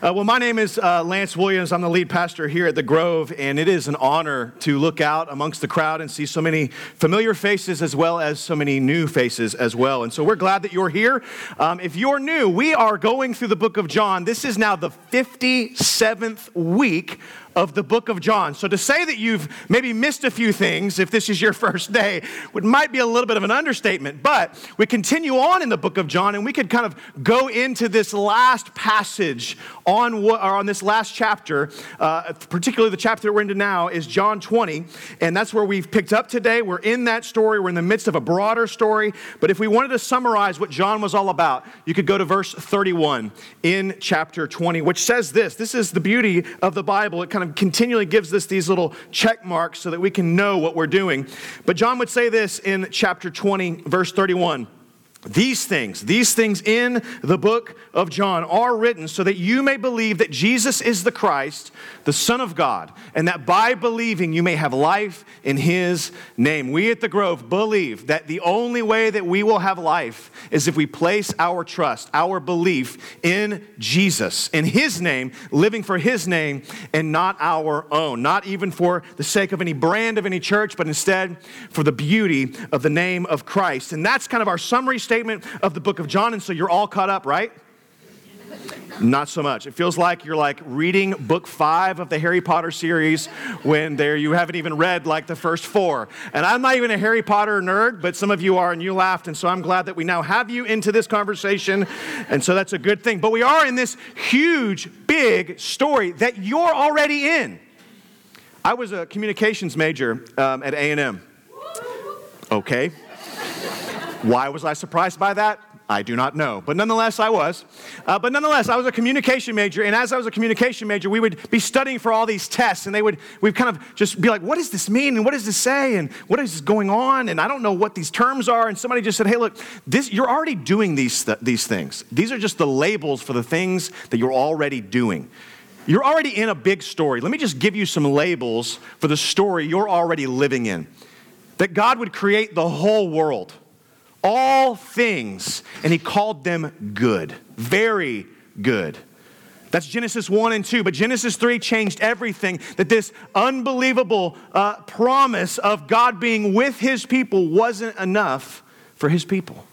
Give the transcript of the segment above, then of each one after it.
Uh, well, my name is uh, Lance Williams. I'm the lead pastor here at the Grove, and it is an honor to look out amongst the crowd and see so many familiar faces as well as so many new faces as well. And so we're glad that you're here. Um, if you're new, we are going through the book of John. This is now the 57th week of the book of John. So to say that you've maybe missed a few things if this is your first day would might be a little bit of an understatement. But we continue on in the book of John and we could kind of go into this last passage on what or on this last chapter, uh, particularly the chapter that we're into now is John 20, and that's where we've picked up today. We're in that story. We're in the midst of a broader story. But if we wanted to summarize what John was all about, you could go to verse 31 in chapter 20, which says this. This is the beauty of the Bible. It kind of continually gives us these little check marks so that we can know what we're doing. But John would say this in chapter 20, verse 31. These things, these things in the book of John are written so that you may believe that Jesus is the Christ, the Son of God, and that by believing you may have life in His name. We at the Grove believe that the only way that we will have life is if we place our trust, our belief in Jesus, in His name, living for His name and not our own, not even for the sake of any brand of any church, but instead for the beauty of the name of Christ. And that's kind of our summary statement of the book of John, and so you're all caught up, right? Not so much. It feels like you're like reading book five of the Harry Potter series when there you haven't even read like the first four. And I'm not even a Harry Potter nerd, but some of you are and you laughed. And so I'm glad that we now have you into this conversation. And so that's a good thing. But we are in this huge, big story that you're already in. I was a communications major um, at A&M. Okay. Why was I surprised by that? I do not know. But nonetheless, I was. Uh, but nonetheless, I was a communication major. And as I was a communication major, we would be studying for all these tests. And they would, we'd kind of just be like, what does this mean? And what does this say? And what is going on? And I don't know what these terms are. And somebody just said, hey, look, this, you're already doing these, th- these things. These are just the labels for the things that you're already doing. You're already in a big story. Let me just give you some labels for the story you're already living in. That God would create the whole world all things, and he called them good, very good. That's Genesis 1 and 2. But Genesis 3 changed everything. That this unbelievable uh, promise of God being with his people wasn't enough for his people.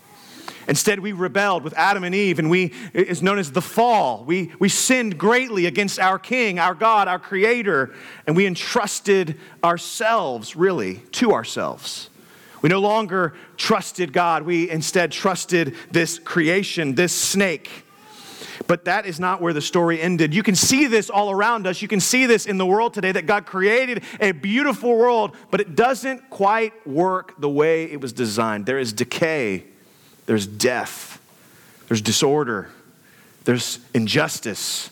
Instead, we rebelled with Adam and Eve, and we is known as the fall. We, we sinned greatly against our King, our God, our Creator, and we entrusted ourselves, really, to ourselves. We no longer trusted God. We instead trusted this creation, this snake. But that is not where the story ended. You can see this all around us. You can see this in the world today that God created a beautiful world, but it doesn't quite work the way it was designed. There is decay, there's death, there's disorder, there's injustice.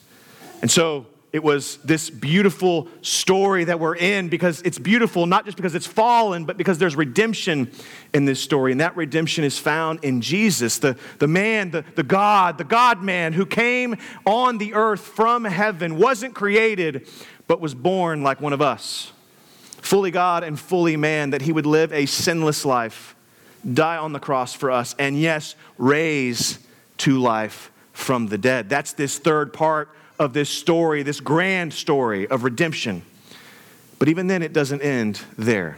And so it was this beautiful story that we're in because it's beautiful, not just because it's fallen, but because there's redemption in this story. And that redemption is found in Jesus, the, the man, the, the God, the God man who came on the earth from heaven, wasn't created, but was born like one of us. Fully God and fully man, that he would live a sinless life, die on the cross for us, and yes, raise to life from the dead. That's this third part of this story, this grand story of redemption. But even then, it doesn't end there.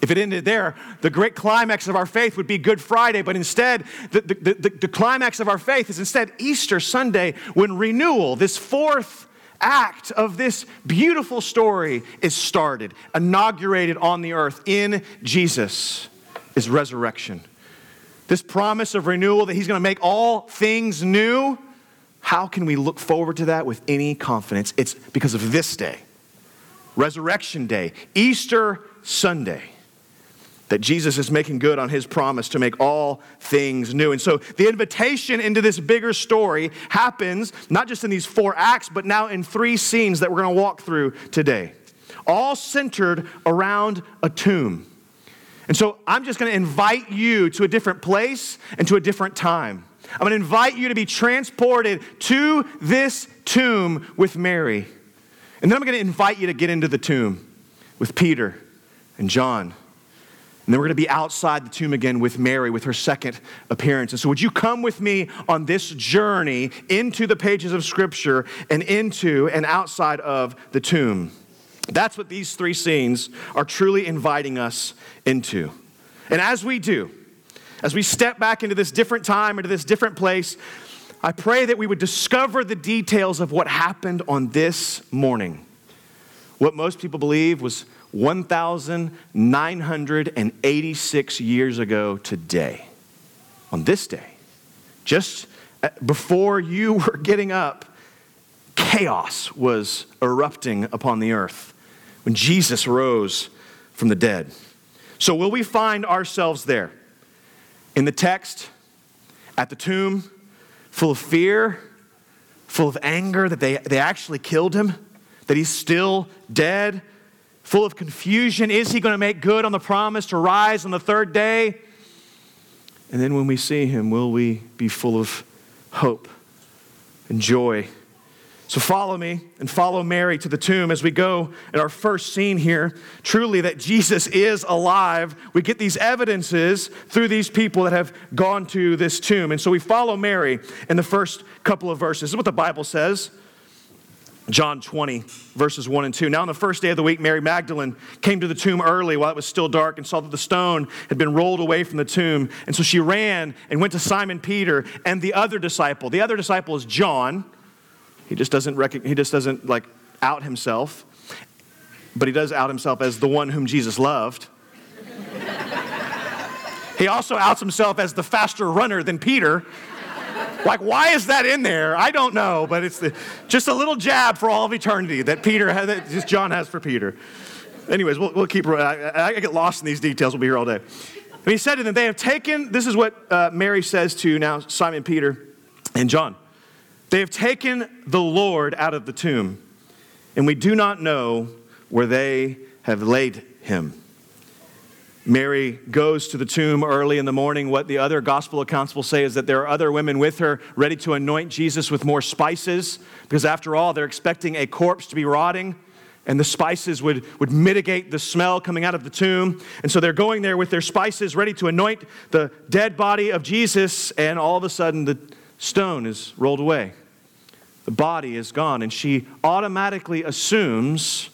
If it ended there, the great climax of our faith would be Good Friday, but instead, the, the, the, the, climax of our faith is instead Easter Sunday when renewal, this fourth act of this beautiful story, is started, inaugurated on the earth in Jesus, is resurrection. This promise of renewal that He's going to make all things new how can we look forward to that with any confidence? It's because of this day, Resurrection Day, Easter Sunday, that Jesus is making good on his promise to make all things new. And so the invitation into this bigger story happens not just in these four acts, but now in three scenes that we're going to walk through today, all centered around a tomb. And so I'm just going to invite you to a different place and to a different time. I'm going to invite you to be transported to this tomb with Mary. And then I'm going to invite you to get into the tomb with Peter and John And then we're going to be outside the tomb again with Mary with her second appearance. And so, would you come with me on this journey into the pages of Scripture and into and outside of the tomb? That's what these three scenes are truly inviting us into. And as we do, as we step back into this different time, into this different place, I pray that we would discover the details of what happened on this morning. What most people believe was 1,986 years ago today, on this day, just uh, before you were getting up, chaos was erupting upon the earth when Jesus rose from the dead. So, will we find ourselves there? In the text, at the tomb, full of fear, full of anger that they, they actually killed him, that he's still dead, full of confusion. Is he going to make good on the promise to rise on the third day? And then when we see him, will we be full of hope and joy? So follow me and follow Mary to the tomb as we go in our first scene here. Truly, that Jesus is alive. We get these evidences through these people that have gone to this tomb. And so we follow Mary in the first couple of verses. This is what the Bible says. John 20, verses 1 and 2. Now, on the first day of the week, Mary Magdalene came to the tomb early while it was still dark and saw that the stone had been rolled away from the tomb. And so she ran and went to Simon Peter and the other disciple. The other disciple is John. He just doesn't, rec- he just doesn't like out himself, but he does out himself as the one whom Jesus loved. he also outs himself as the faster runner than Peter. Like, why is that in there? I don't know, but it's the, just a little jab for all of eternity that Peter, has, that just John has for Peter. Anyways, we'll, we'll keep, I, I, get lost in these details. We'll be here all day. And he said to them, They have taken, this is what uh, Mary says to now Simon Peter and John. They have taken the Lord out of the tomb, and we do not know where they have laid him. Mary goes to the tomb early in the morning. What the other gospel accounts will say is that there are other women with her ready to anoint Jesus with more spices, because after all, they're expecting a corpse to be rotting, and the spices would, would mitigate the smell coming out of the tomb. And so they're going there with their spices, ready to anoint the dead body of Jesus, and all of a sudden the stone is rolled away. The body is gone, and she automatically assumes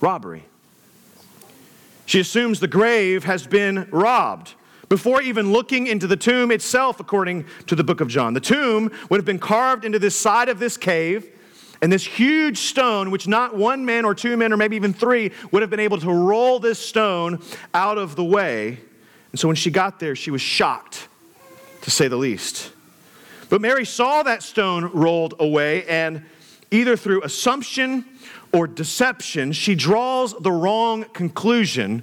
robbery. She assumes the grave has been robbed before even looking into the tomb itself, according to the book of John. The tomb would have been carved into this side of this cave, and this huge stone, which not one man or two men or maybe even three would have been able to roll this stone out of the way. And so when she got there, she was shocked, to say the least. But Mary saw that stone rolled away, and either through assumption or deception, she draws the wrong conclusion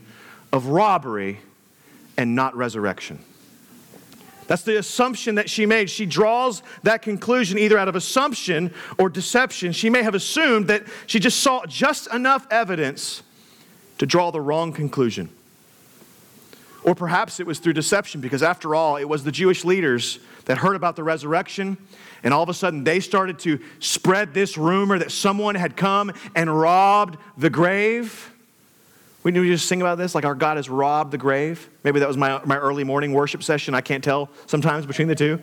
of robbery and not resurrection. That's the assumption that she made. She draws that conclusion either out of assumption or deception. She may have assumed that she just saw just enough evidence to draw the wrong conclusion. Or perhaps it was through deception because, after all, it was the Jewish leaders that heard about the resurrection, and all of a sudden they started to spread this rumor that someone had come and robbed the grave. We knew we just sing about this, like our God has robbed the grave. Maybe that was my, my early morning worship session. I can't tell sometimes between the two.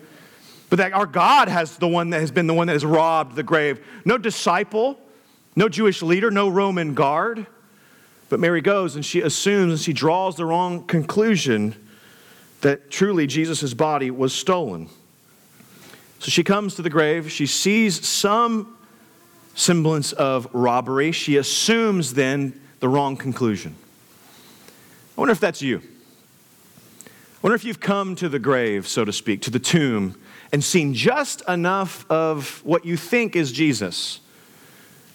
But that our God has the one that has been the one that has robbed the grave. No disciple, no Jewish leader, no Roman guard. But Mary goes and she assumes and she draws the wrong conclusion that truly Jesus' body was stolen. So she comes to the grave. She sees some semblance of robbery. She assumes then the wrong conclusion. I wonder if that's you. I wonder if you've come to the grave, so to speak, to the tomb, and seen just enough of what you think is Jesus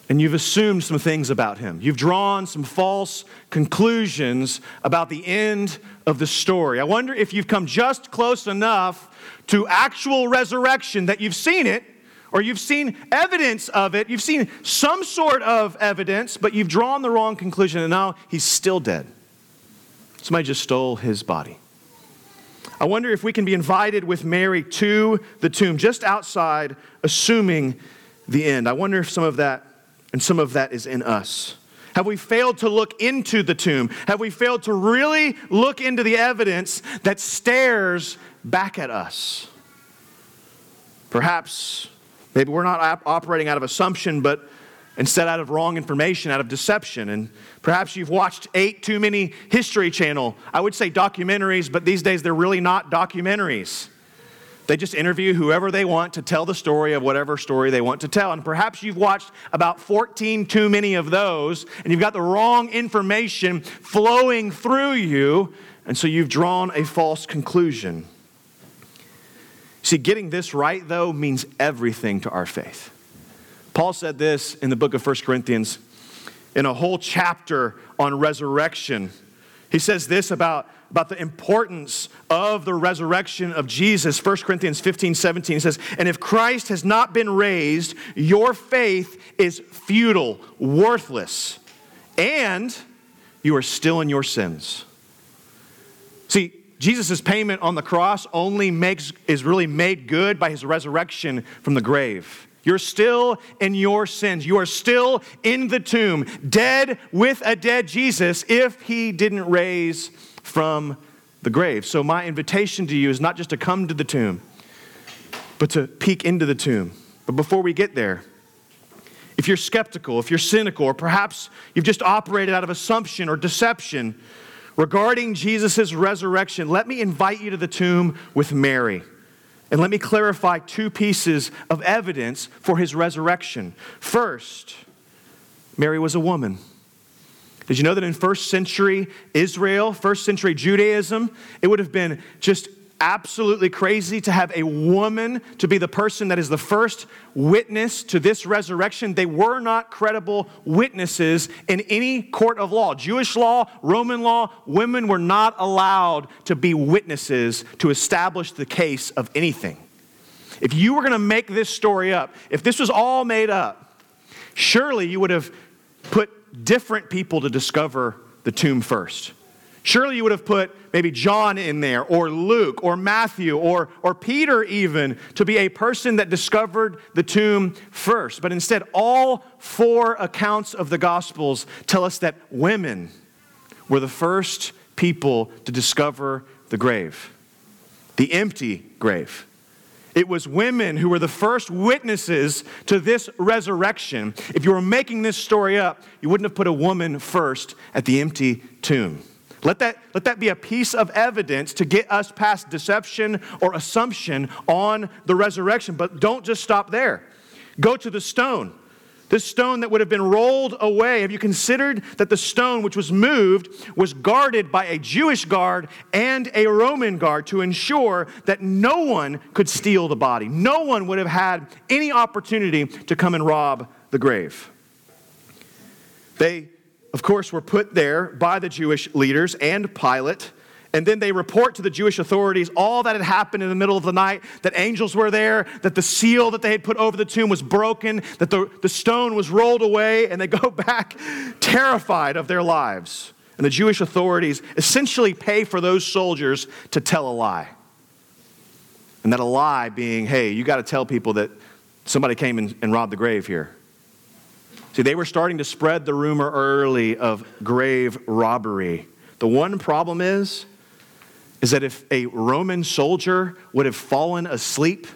and you've assumed some things about him. You've drawn some false conclusions about the end of the story. I wonder if you've come just close enough to actual resurrection that you've seen it, or you've seen evidence of it. You've seen some sort of evidence, but you've drawn the wrong conclusion, and now he's still dead. Somebody just stole his body. I wonder if we can be invited with Mary to the tomb just outside, assuming the end. I wonder if some of that and some of that is in us. Have we failed to look into the tomb? Have we failed to really look into the evidence that stares back at us? Perhaps, maybe we're not op- operating out of assumption, but instead out of wrong information, out of deception. And perhaps you've watched eight too many History Channel, I would say documentaries, but these days they're really not documentaries. They just interview whoever they want to tell the story of whatever story they want to tell. And perhaps you've watched about 14 too many of those, and you've got the wrong information flowing through you, and so you've drawn a false conclusion. See, getting this right, though, means everything to our faith. Paul said this in the book of 1 Corinthians in a whole chapter on resurrection. He says this about about the importance of the resurrection of Jesus. 1 Corinthians 15, 17 says, And if Christ has not been raised, your faith is futile, worthless, and you are still in your sins. See, Jesus' payment on the cross only makes, is really made good by his resurrection from the grave. You're still in your sins. You are still in the tomb, dead with a dead Jesus if he didn't raise from the grave. So, my invitation to you is not just to come to the tomb, but to peek into the tomb. But before we get there, if you're skeptical, if you're cynical, or perhaps you've just operated out of assumption or deception regarding Jesus' resurrection, let me invite you to the tomb with Mary. And let me clarify two pieces of evidence for his resurrection. First, Mary was a woman. Did you know that in first century Israel, first century Judaism, it would have been just absolutely crazy to have a woman to be the person that is the first witness to this resurrection. They were not credible witnesses in any court of law. Jewish law, Roman law, women were not allowed to be witnesses to establish the case of anything. If you were going to make this story up, if this was all made up, surely you would have put different people to discover the tomb first. Surely you would have put maybe John in there, or Luke, or Matthew, or, or Peter even, to be a person that discovered the tomb first. But instead, all four accounts of the Gospels tell us that women were the first people to discover the grave, the empty grave. It was women who were the first witnesses to this resurrection. If you were making this story up, you wouldn't have put a woman first at the empty tomb. Let that, let that be a piece of evidence to get us past deception or assumption on the resurrection. But don't just stop there. Go to the stone. This stone that would have been rolled away, have you considered that the stone which was moved was guarded by a Jewish guard and a Roman guard to ensure that no one could steal the body? No one would have had any opportunity to come and rob the grave. They, of course, were put there by the Jewish leaders and Pilate and then they report to the Jewish authorities all that had happened in the middle of the night that angels were there, that the seal that they had put over the tomb was broken, that the, the stone was rolled away, and they go back terrified of their lives. And the Jewish authorities essentially pay for those soldiers to tell a lie. And that a lie being, hey, you got to tell people that somebody came and, and robbed the grave here. See, they were starting to spread the rumor early of grave robbery. The one problem is, is that if a Roman soldier would have fallen asleep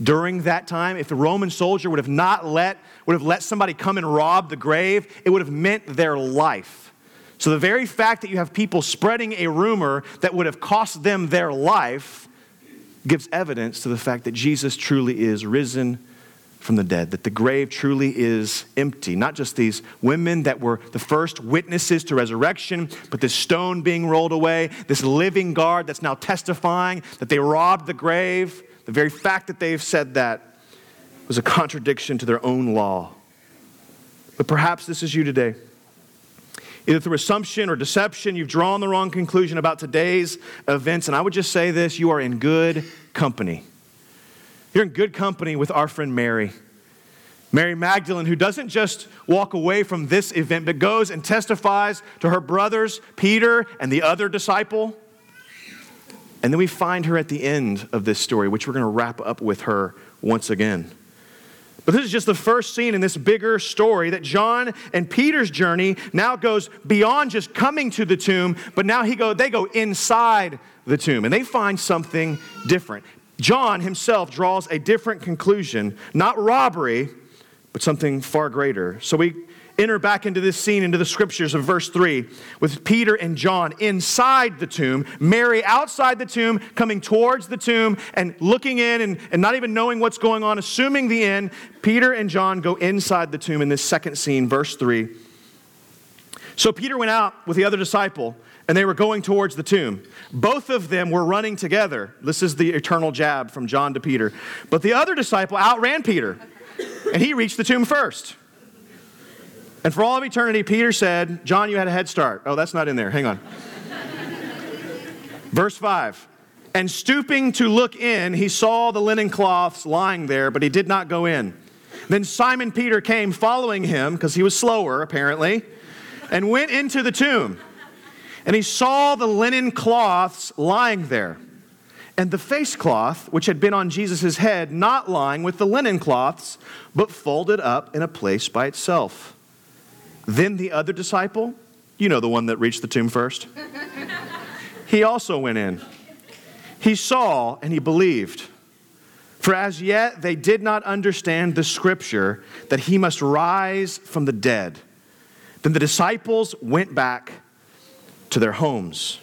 during that time, if the Roman soldier would have not let, would have let somebody come and rob the grave, it would have meant their life. So the very fact that you have people spreading a rumor that would have cost them their life gives evidence to the fact that Jesus truly is risen from the dead, that the grave truly is empty. Not just these women that were the first witnesses to resurrection, but this stone being rolled away, this living guard that's now testifying that they robbed the grave. The very fact that they've said that was a contradiction to their own law. But perhaps this is you today. Either through assumption or deception, you've drawn the wrong conclusion about today's events. And I would just say this you are in good company. You're in good company with our friend Mary. Mary Magdalene, who doesn't just walk away from this event, but goes and testifies to her brothers, Peter and the other disciple. And then we find her at the end of this story, which we're going to wrap up with her once again. But this is just the first scene in this bigger story that John and Peter's journey now goes beyond just coming to the tomb, but now he go, they go inside the tomb and they find something different. John himself draws a different conclusion, not robbery, but something far greater. So we enter back into this scene, into the scriptures of verse 3, with Peter and John inside the tomb, Mary outside the tomb, coming towards the tomb and looking in and, and not even knowing what's going on, assuming the end. Peter and John go inside the tomb in this second scene, verse 3. So Peter went out with the other disciple, and they were going towards the tomb. Both of them were running together. This is the eternal jab from John to Peter. But the other disciple outran Peter, and he reached the tomb first. And for all of eternity, Peter said, John, you had a head start. Oh, that's not in there. Hang on. Verse 5 And stooping to look in, he saw the linen cloths lying there, but he did not go in. Then Simon Peter came following him, because he was slower, apparently, and went into the tomb. And he saw the linen cloths lying there, and the face cloth, which had been on Jesus' head, not lying with the linen cloths, but folded up in a place by itself. Then the other disciple, you know the one that reached the tomb first, he also went in. He saw and he believed. For as yet they did not understand the scripture that he must rise from the dead. Then the disciples went back to their homes.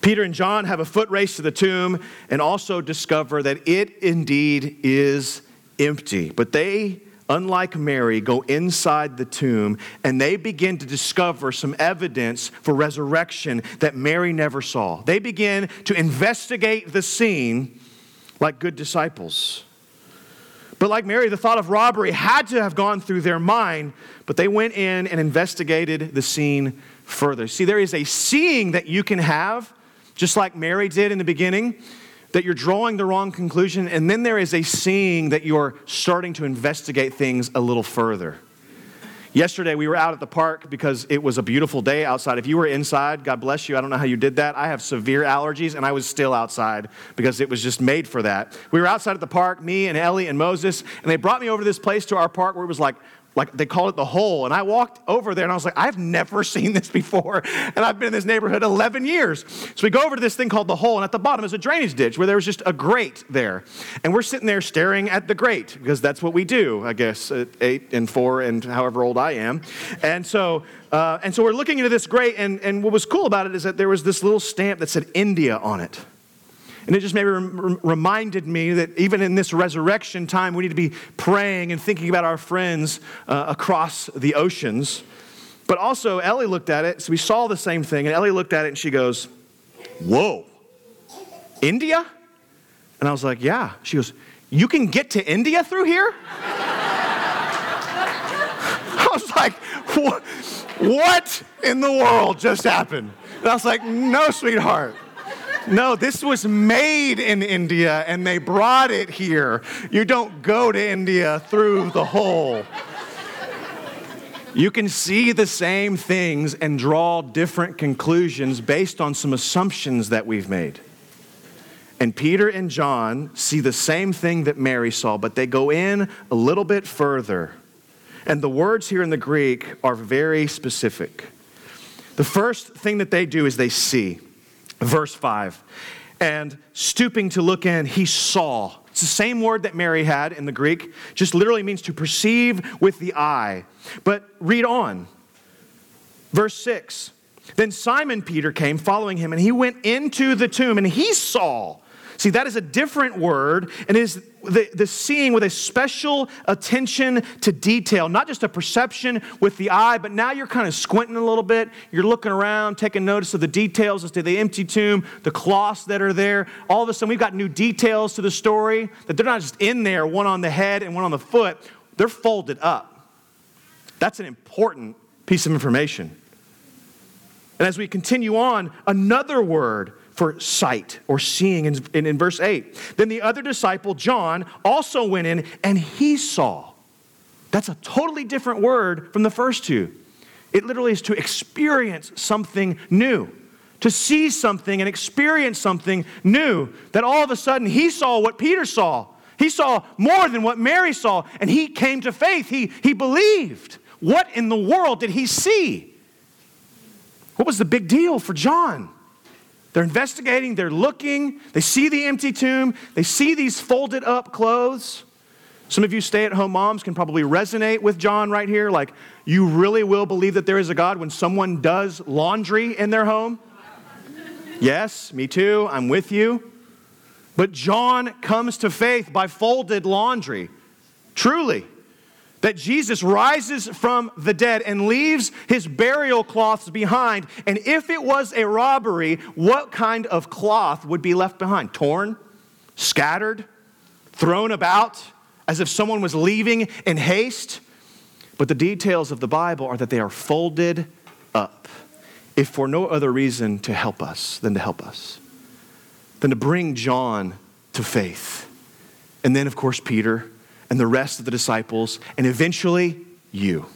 Peter and John have a foot race to the tomb and also discover that it indeed is empty. But they unlike Mary, go inside the tomb and they begin to discover some evidence for resurrection that Mary never saw. They begin to investigate the scene like good disciples. But like Mary, the thought of robbery had to have gone through their mind, but they went in and investigated the scene further. See, there is a seeing that you can have, just like Mary did in the beginning that you're drawing the wrong conclusion, and then there is a seeing that you're starting to investigate things a little further. Yesterday, we were out at the park because it was a beautiful day outside. If you were inside, God bless you. I don't know how you did that. I have severe allergies, and I was still outside because it was just made for that. We were outside at the park, me and Ellie and Moses, and they brought me over to this place to our park where it was like like they call it the hole. And I walked over there and I was like, I've never seen this before. And I've been in this neighborhood 11 years. So we go over to this thing called the hole, and at the bottom is a drainage ditch where there was just a grate there. And we're sitting there staring at the grate because that's what we do, I guess, at eight and four and however old I am. And so, uh, and so we're looking into this grate, and, and what was cool about it is that there was this little stamp that said India on it. And it just maybe rem- reminded me that even in this resurrection time, we need to be praying and thinking about our friends uh, across the oceans. But also, Ellie looked at it, so we saw the same thing, and Ellie looked at it and she goes, Whoa, India? And I was like, Yeah. She goes, You can get to India through here? I was like, What in the world just happened? And I was like, No, sweetheart. No, this was made in India and they brought it here. You don't go to India through the hole. You can see the same things and draw different conclusions based on some assumptions that we've made. And Peter and John see the same thing that Mary saw, but they go in a little bit further. And the words here in the Greek are very specific. The first thing that they do is they see. Verse 5. And stooping to look in, he saw. It's the same word that Mary had in the Greek, just literally means to perceive with the eye. But read on. Verse 6. Then Simon Peter came following him, and he went into the tomb, and he saw. See, that is a different word, and is the, the seeing with a special attention to detail, not just a perception with the eye, but now you're kind of squinting a little bit. You're looking around, taking notice of the details as to the empty tomb, the cloths that are there. All of a sudden, we've got new details to the story that they're not just in there, one on the head and one on the foot, they're folded up. That's an important piece of information. And as we continue on, another word for sight or seeing in, in, in, verse 8. Then the other disciple, John, also went in and he saw. That's a totally different word from the first two. It literally is to experience something new, to see something and experience something new. That all of a sudden he saw what Peter saw. He saw more than what Mary saw, and he came to faith. He, he believed. What in the world did he see? What was the big deal for John? They're investigating, they're looking, they see the empty tomb, they see these folded up clothes. Some of you stay at home moms can probably resonate with John right here. Like, you really will believe that there is a God when someone does laundry in their home? Yes, me too. I'm with you. But John comes to faith by folded laundry. Truly. That Jesus rises from the dead and leaves his burial cloths behind. And if it was a robbery, what kind of cloth would be left behind? Torn? Scattered? Thrown about? As if someone was leaving in haste? But the details of the Bible are that they are folded up, if for no other reason to help us than to help us than to bring John to faith. And then, of course, Peter and the rest of the disciples, and eventually you.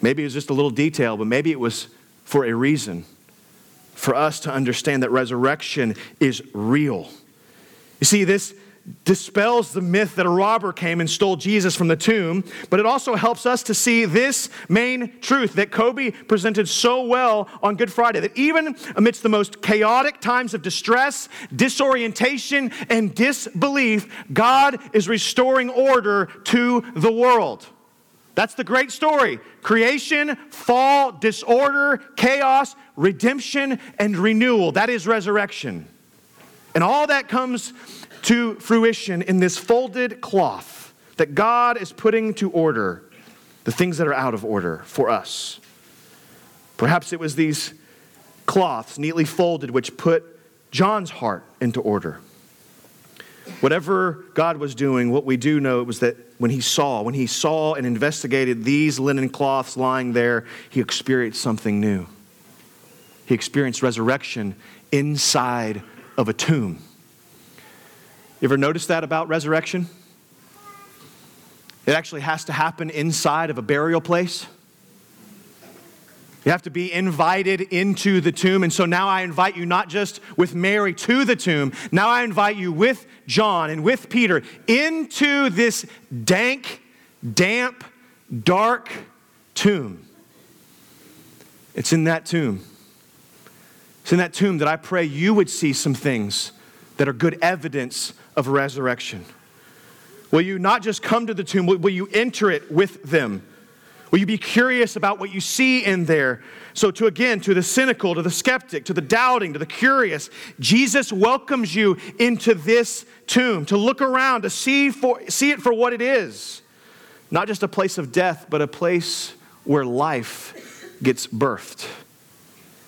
Maybe it was just a little detail, but maybe it was for a reason for us to understand that resurrection is real. You see, this dispels the myth that a robber came and stole Jesus from the tomb, but it also helps us to see this main truth that Kobe presented so well on Good Friday that even amidst the most chaotic times of distress, disorientation, and disbelief, God is restoring order to the world. That's the great story. Creation, fall, disorder, chaos, redemption, and renewal. That is resurrection. And all that comes to fruition in this folded cloth that God is putting to order the things that are out of order for us. Perhaps it was these cloths neatly folded which put John's heart into order. Whatever God was doing, what we do know was that when he saw, when he saw and investigated these linen cloths lying there, he experienced something new. He experienced resurrection inside of a tomb. You ever notice that about resurrection? It actually has to happen inside of a burial place. You have to be invited into the tomb. And so now I invite you not just with Mary to the tomb, now I invite you with John and with Peter into this dank, damp, dark tomb. It's in that tomb. It's in that tomb that I pray you would see some things that are good evidence of resurrection? Will you not just come to the tomb, will you enter it with them? Will you be curious about what you see in there? So, to again, to the cynical, to the skeptic, to the doubting, to the curious, Jesus welcomes you into this tomb to look around, to see, for, see it for what it is. Not just a place of death, but a place where life gets birthed.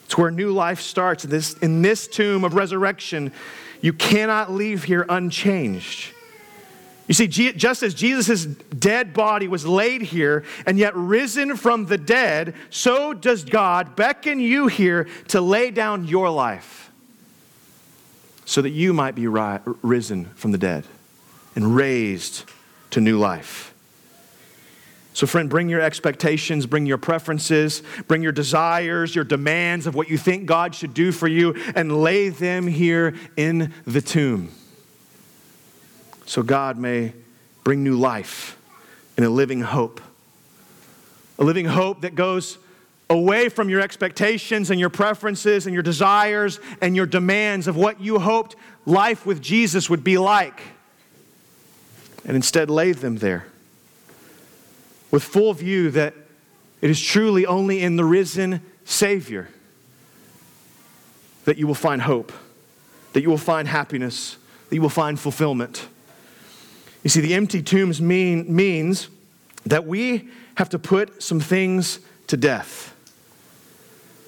It's where new life starts. In this, in this tomb of resurrection, you cannot leave here unchanged. You see, just as Jesus' dead body was laid here and yet risen from the dead, so does God beckon you here to lay down your life so that you might be ri- risen from the dead and raised to new life. So, friend, bring your expectations, bring your preferences, bring your desires, your demands of what you think God should do for you, and lay them here in the tomb. So, God may bring new life and a living hope. A living hope that goes away from your expectations and your preferences and your desires and your demands of what you hoped life with Jesus would be like, and instead lay them there with full view that it is truly only in the risen Savior that you will find hope, that you will find happiness, that you will find fulfillment. You see, the empty tombs mean, means that we have to put some things to death.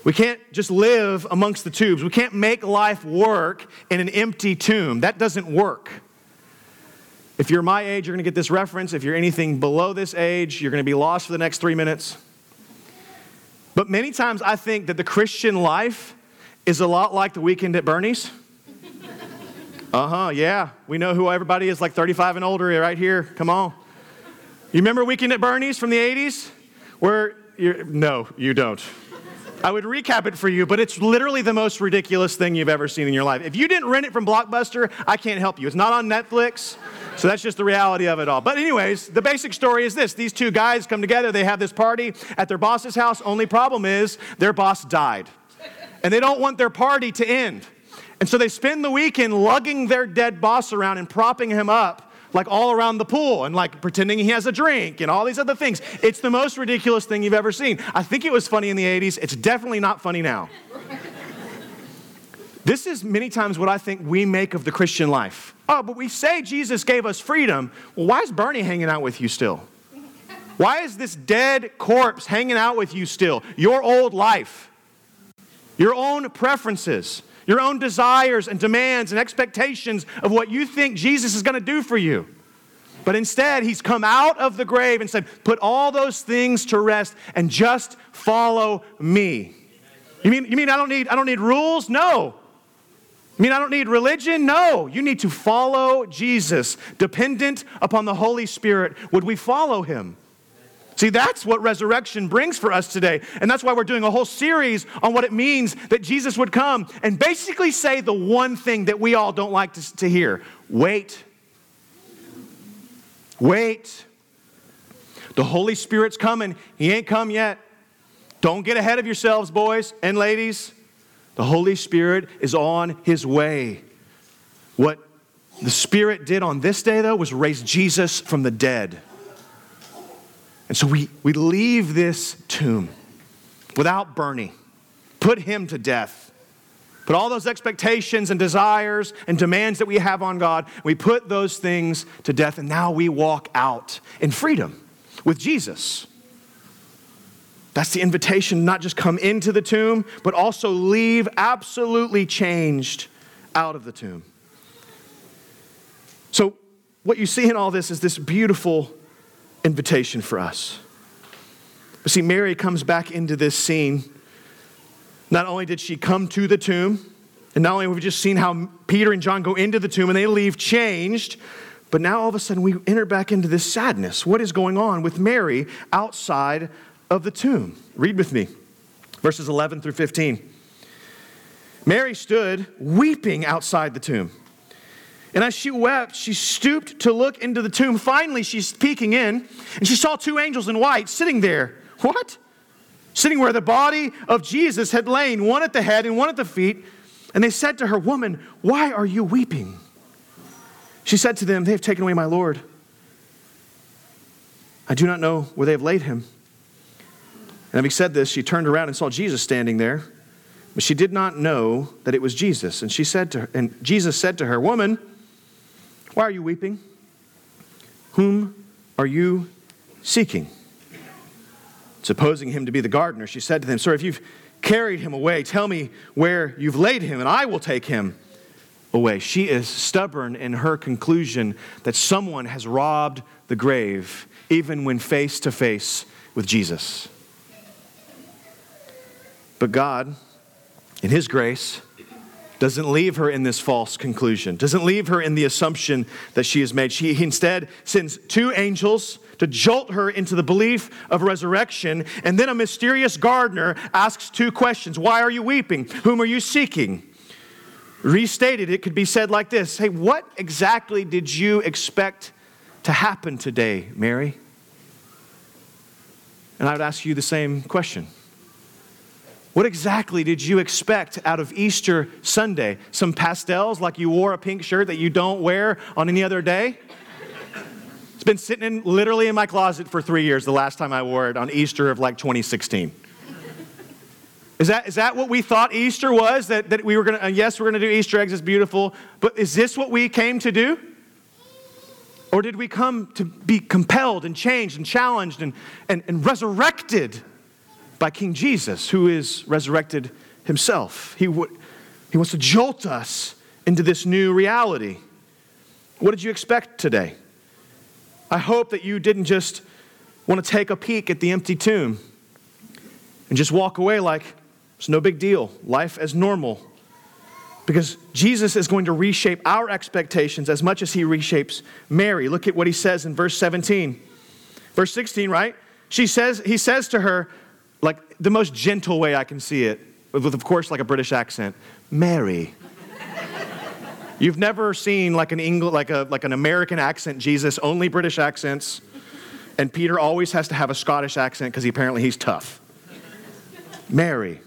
We can't just live amongst the tombs. We can't make life work in an empty tomb. That doesn't work. If you're my age, you're going to get this reference. If you're anything below this age, you're going to be lost for the next three minutes. But many times I think that the Christian life is a lot like the weekend at Bernie's. Uh huh, yeah. We know who everybody is, like 35 and older, right here. Come on. You remember Weekend at Bernie's from the 80s? Where no, you don't. I would recap it for you, but it's literally the most ridiculous thing you've ever seen in your life. If you didn't rent it from Blockbuster, I can't help you. It's not on Netflix. So that's just the reality of it all. But, anyways, the basic story is this these two guys come together, they have this party at their boss's house. Only problem is their boss died. And they don't want their party to end. And so they spend the weekend lugging their dead boss around and propping him up like all around the pool and like pretending he has a drink and all these other things. It's the most ridiculous thing you've ever seen. I think it was funny in the 80s. It's definitely not funny now. this is many times what I think we make of the Christian life. Oh, but we say Jesus gave us freedom. Well, why is Bernie hanging out with you still? Why is this dead corpse hanging out with you still? Your old life, your own preferences your own desires and demands and expectations of what you think Jesus is going to do for you. But instead, he's come out of the grave and said, Put all those things to rest and just follow me. You mean, you mean I, don't need, I don't need rules? No. You mean I don't need religion? No. You need to follow Jesus, dependent upon the Holy Spirit. Would we follow him? See, that's what resurrection brings for us today. And that's why we're doing a whole series on what it means that Jesus would come and basically say the one thing that we all don't like to, to hear wait. Wait. The Holy Spirit's coming. He ain't come yet. Don't get ahead of yourselves, boys and ladies. The Holy Spirit is on his way. What the Spirit did on this day, though, was raise Jesus from the dead. And so we, we leave this tomb without burning, put him to death. Put all those expectations and desires and demands that we have on God, we put those things to death, and now we walk out in freedom with Jesus. That's the invitation, not just come into the tomb, but also leave absolutely changed out of the tomb. So, what you see in all this is this beautiful invitation for us. But see, Mary comes back into this scene. Not only did she come to the tomb, and not only have we just seen how Peter and John go into the tomb and they leave changed, but now all of a sudden we enter back into this sadness. What is going on with Mary outside of the tomb? Read with me verses 11 through 15. Mary stood weeping outside the tomb. And as she wept, she stooped to look into the tomb. Finally, she's peeking in, and she saw two angels in white sitting there. What? Sitting where the body of Jesus had lain, one at the head and one at the feet. And they said to her, Woman, why are you weeping? She said to them, They have taken away my Lord. I do not know where they have laid him. And having said this, she turned around and saw Jesus standing there. But she did not know that it was Jesus. And she said to her, and Jesus said to her, Woman, why are you weeping? Whom are you seeking? Supposing him to be the gardener, she said to them, Sir, if you've carried him away, tell me where you've laid him, and I will take him away. She is stubborn in her conclusion that someone has robbed the grave, even when face to face with Jesus. But God, in His grace, doesn't leave her in this false conclusion, doesn't leave her in the assumption that she has made. She instead sends two angels to jolt her into the belief of resurrection. And then a mysterious gardener asks two questions Why are you weeping? Whom are you seeking? Restated, it could be said like this Hey, what exactly did you expect to happen today, Mary? And I would ask you the same question. What exactly did you expect out of Easter Sunday? Some pastels like you wore a pink shirt that you don't wear on any other day? It's been sitting in, literally in my closet for three years, the last time I wore it on Easter of like 2016. Is that, is that what we thought Easter was? That, that we were going to, uh, yes, we're going to do Easter eggs, it's beautiful, but is this what we came to do? Or did we come to be compelled and changed and challenged and, and, and resurrected by King Jesus, who is resurrected himself. He, w- he wants to jolt us into this new reality. What did you expect today? I hope that you didn't just want to take a peek at the empty tomb and just walk away like it's no big deal, life as normal. Because Jesus is going to reshape our expectations as much as he reshapes Mary. Look at what he says in verse 17. Verse 16, right? She says, he says to her, like the most gentle way I can see it, with, of course, like a British accent Mary. You've never seen like an English, like a like an American accent Jesus, only British accents. And Peter always has to have a Scottish accent because he, apparently he's tough. Mary.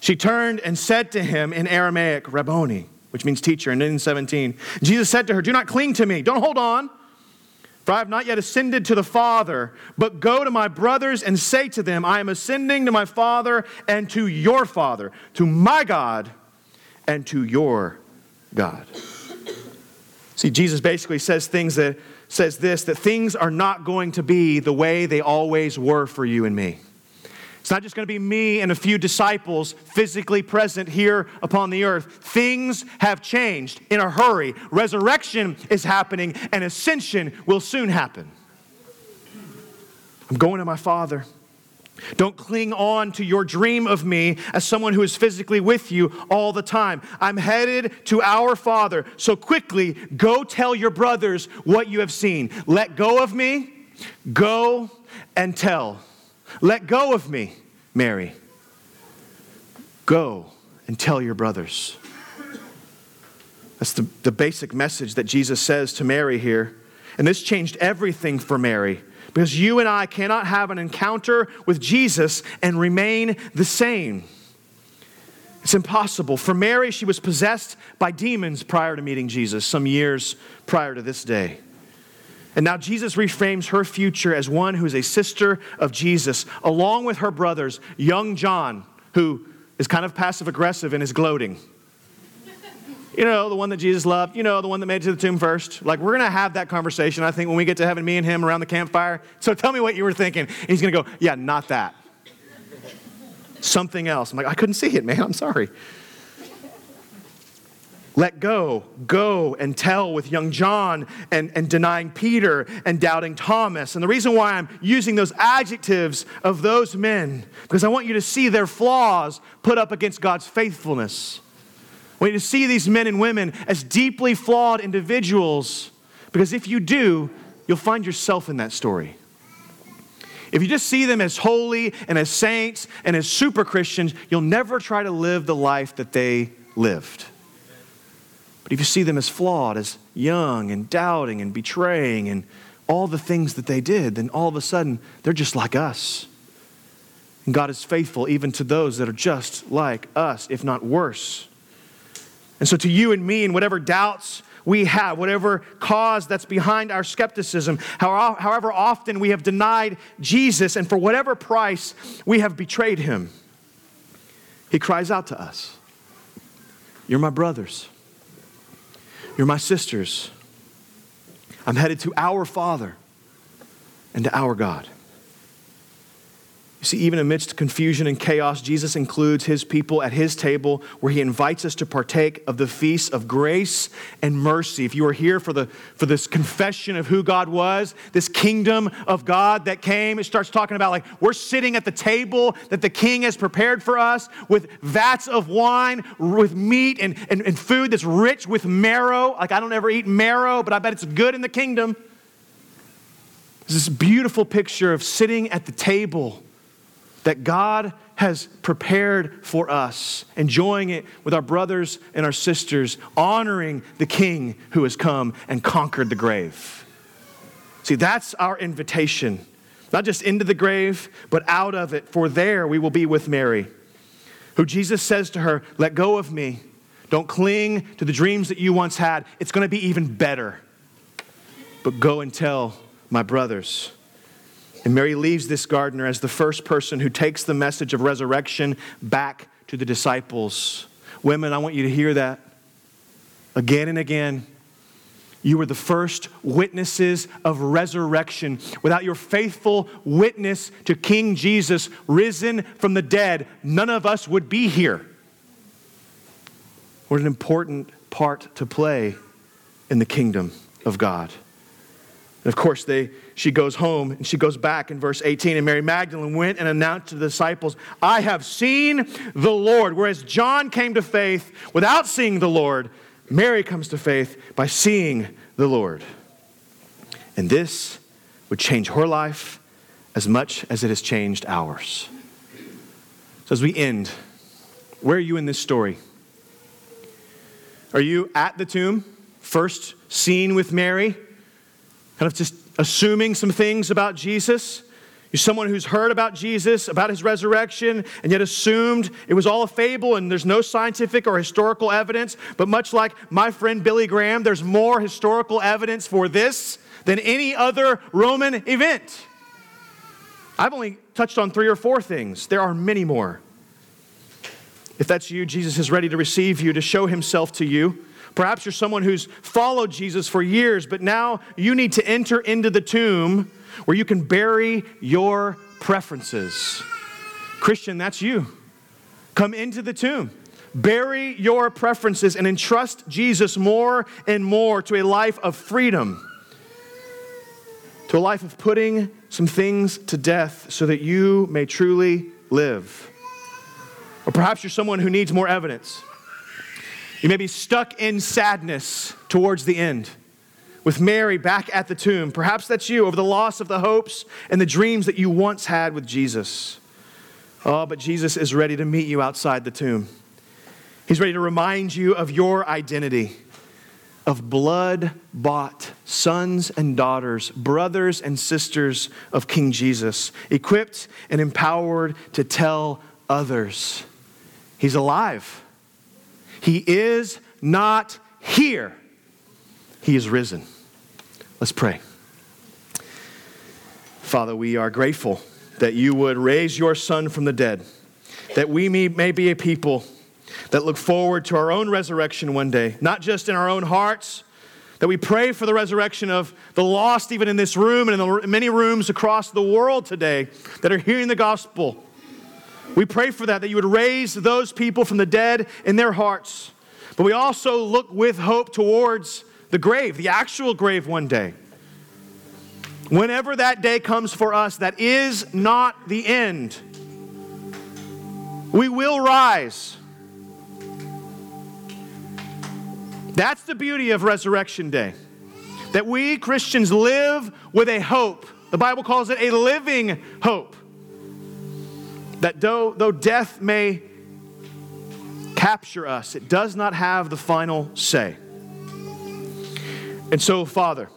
She turned and said to him in Aramaic, Rabboni, which means teacher. And in 17, Jesus said to her, Do not cling to me, don't hold on. For I have not yet ascended to the Father, but go to my brothers and say to them, I am ascending to my Father and to your Father, to my God and to your God. See, Jesus basically says things that says this that things are not going to be the way they always were for you and me. It's not just going to be me and a few disciples physically present here upon the earth. Things have changed in a hurry. Resurrection is happening, and ascension will soon happen. I'm going to my Father. Don't cling on to your dream of me as someone who is physically with you all the time. I'm headed to our Father. So quickly, go tell your brothers what you have seen. Let go of me, go and tell. Let go of me, Mary. Go and tell your brothers. That's the, the basic message that Jesus says to Mary here. And this changed everything for Mary because you and I cannot have an encounter with Jesus and remain the same. It's impossible. For Mary, she was possessed by demons prior to meeting Jesus, some years prior to this day. And now Jesus reframes her future as one who is a sister of Jesus, along with her brothers, young John, who is kind of passive aggressive and is gloating. You know, the one that Jesus loved. You know, the one that made it to the tomb first. Like, we're going to have that conversation, I think, when we get to heaven, me and him around the campfire. So tell me what you were thinking. And he's going to go, Yeah, not that. Something else. I'm like, I couldn't see it, man. I'm sorry. Let go, go and tell with young John and, and denying Peter and doubting Thomas. And the reason why I'm using those adjectives of those men, because I want you to see their flaws put up against God's faithfulness. I want you to see these men and women as deeply flawed individuals, because if you do, you'll find yourself in that story. If you just see them as holy and as saints and as super Christians, you'll never try to live the life that they lived. But if you see them as flawed, as young and doubting and betraying and all the things that they did, then all of a sudden they're just like us. And God is faithful even to those that are just like us, if not worse. And so, to you and me, and whatever doubts we have, whatever cause that's behind our skepticism, however often we have denied Jesus, and for whatever price we have betrayed him, he cries out to us You're my brothers, you're my sisters. I'm headed to our Father and to our God. You see, even amidst confusion and chaos, Jesus includes his people at his table where he invites us to partake of the feast of grace and mercy. If you are here for, the, for this confession of who God was, this kingdom of God that came, it starts talking about like we're sitting at the table that the king has prepared for us with vats of wine, with meat and, and, and food that's rich with marrow. Like I don't ever eat marrow, but I bet it's good in the kingdom. There's this beautiful picture of sitting at the table that God has prepared for us, enjoying it with our brothers and our sisters, honoring the King who has come and conquered the grave. See, that's our invitation, not just into the grave, but out of it, for there we will be with Mary, who Jesus says to her, Let go of me. Don't cling to the dreams that you once had. It's going to be even better. But go and tell my brothers. And Mary leaves this gardener as the first person who takes the message of resurrection back to the disciples. Women, I want you to hear that again and again. You were the first witnesses of resurrection. Without your faithful witness to King Jesus risen from the dead, none of us would be here. What an important part to play in the kingdom of God. And of course, they, she goes home and she goes back in verse 18. And Mary Magdalene went and announced to the disciples, I have seen the Lord. Whereas John came to faith without seeing the Lord, Mary comes to faith by seeing the Lord. And this would change her life as much as it has changed ours. So, as we end, where are you in this story? Are you at the tomb, first seen with Mary, kind of just assuming some things about Jesus? You're someone who's heard about Jesus, about his resurrection, and yet assumed it was all a fable and there's no scientific or historical evidence. But much like my friend Billy Graham, there's more historical evidence for this than any other Roman event. I've only touched on three or four things, there are many more. If that's you, Jesus is ready to receive you, to show himself to you. Perhaps you're someone who's followed Jesus for years, but now you need to enter into the tomb where you can bury your preferences. Christian, that's you. Come into the tomb. Bury your preferences and entrust Jesus more and more to a life of freedom, to a life of putting some things to death so that you may truly live. Or perhaps you're someone who needs more evidence. You may be stuck in sadness towards the end with Mary back at the tomb. Perhaps that's you over the loss of the hopes and the dreams that you once had with Jesus. Oh, but Jesus is ready to meet you outside the tomb. He's ready to remind you of your identity of blood bought sons and daughters, brothers and sisters of King Jesus, equipped and empowered to tell others. He's alive. He is not here, He is risen. Let's pray. Father, we are grateful that you would raise your Son from the dead, that we may, be a people that look forward to our own resurrection one day, not just in our own hearts, that we pray for the resurrection of the lost, even in this room and in the many rooms across the world today that are hearing the gospel. We pray for that, that you would raise those people from the dead in their hearts. But we also look with hope towards the grave, the actual grave one day. Whenever that day comes for us, that is not the end. We will rise. That's the beauty of Resurrection Day. That we Christians live with a hope. The Bible calls it a living hope. That though, though death may capture us, it does not have the final say. And so, Father,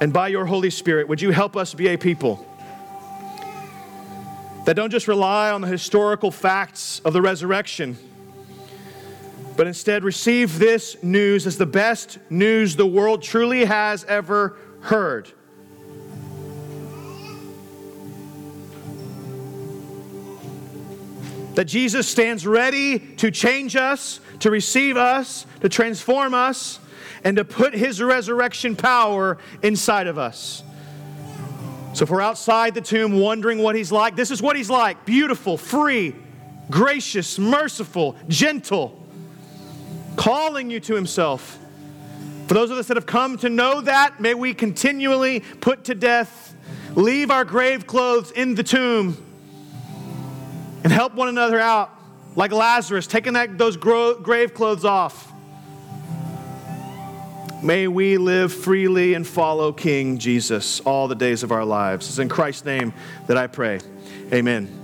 and by your Holy Spirit, would you help us be a people that don't just rely on the historical facts of the resurrection, but instead receive this news as the best news the world truly has ever heard. That Jesus stands ready to change us, to receive us, to transform us and to put his resurrection power inside of us. So if we're outside the tomb wondering what he's like, this is what he's like beautiful, free, gracious, merciful, gentle, calling you to himself. For those of us that have come to know that, may we continually put to death, leave our grave clothes in the tomb, and help one another out, like Lazarus, taking that, those grave clothes off May we live freely and follow King Jesus all the days of our lives. It's in Christ's name that I pray. Amen.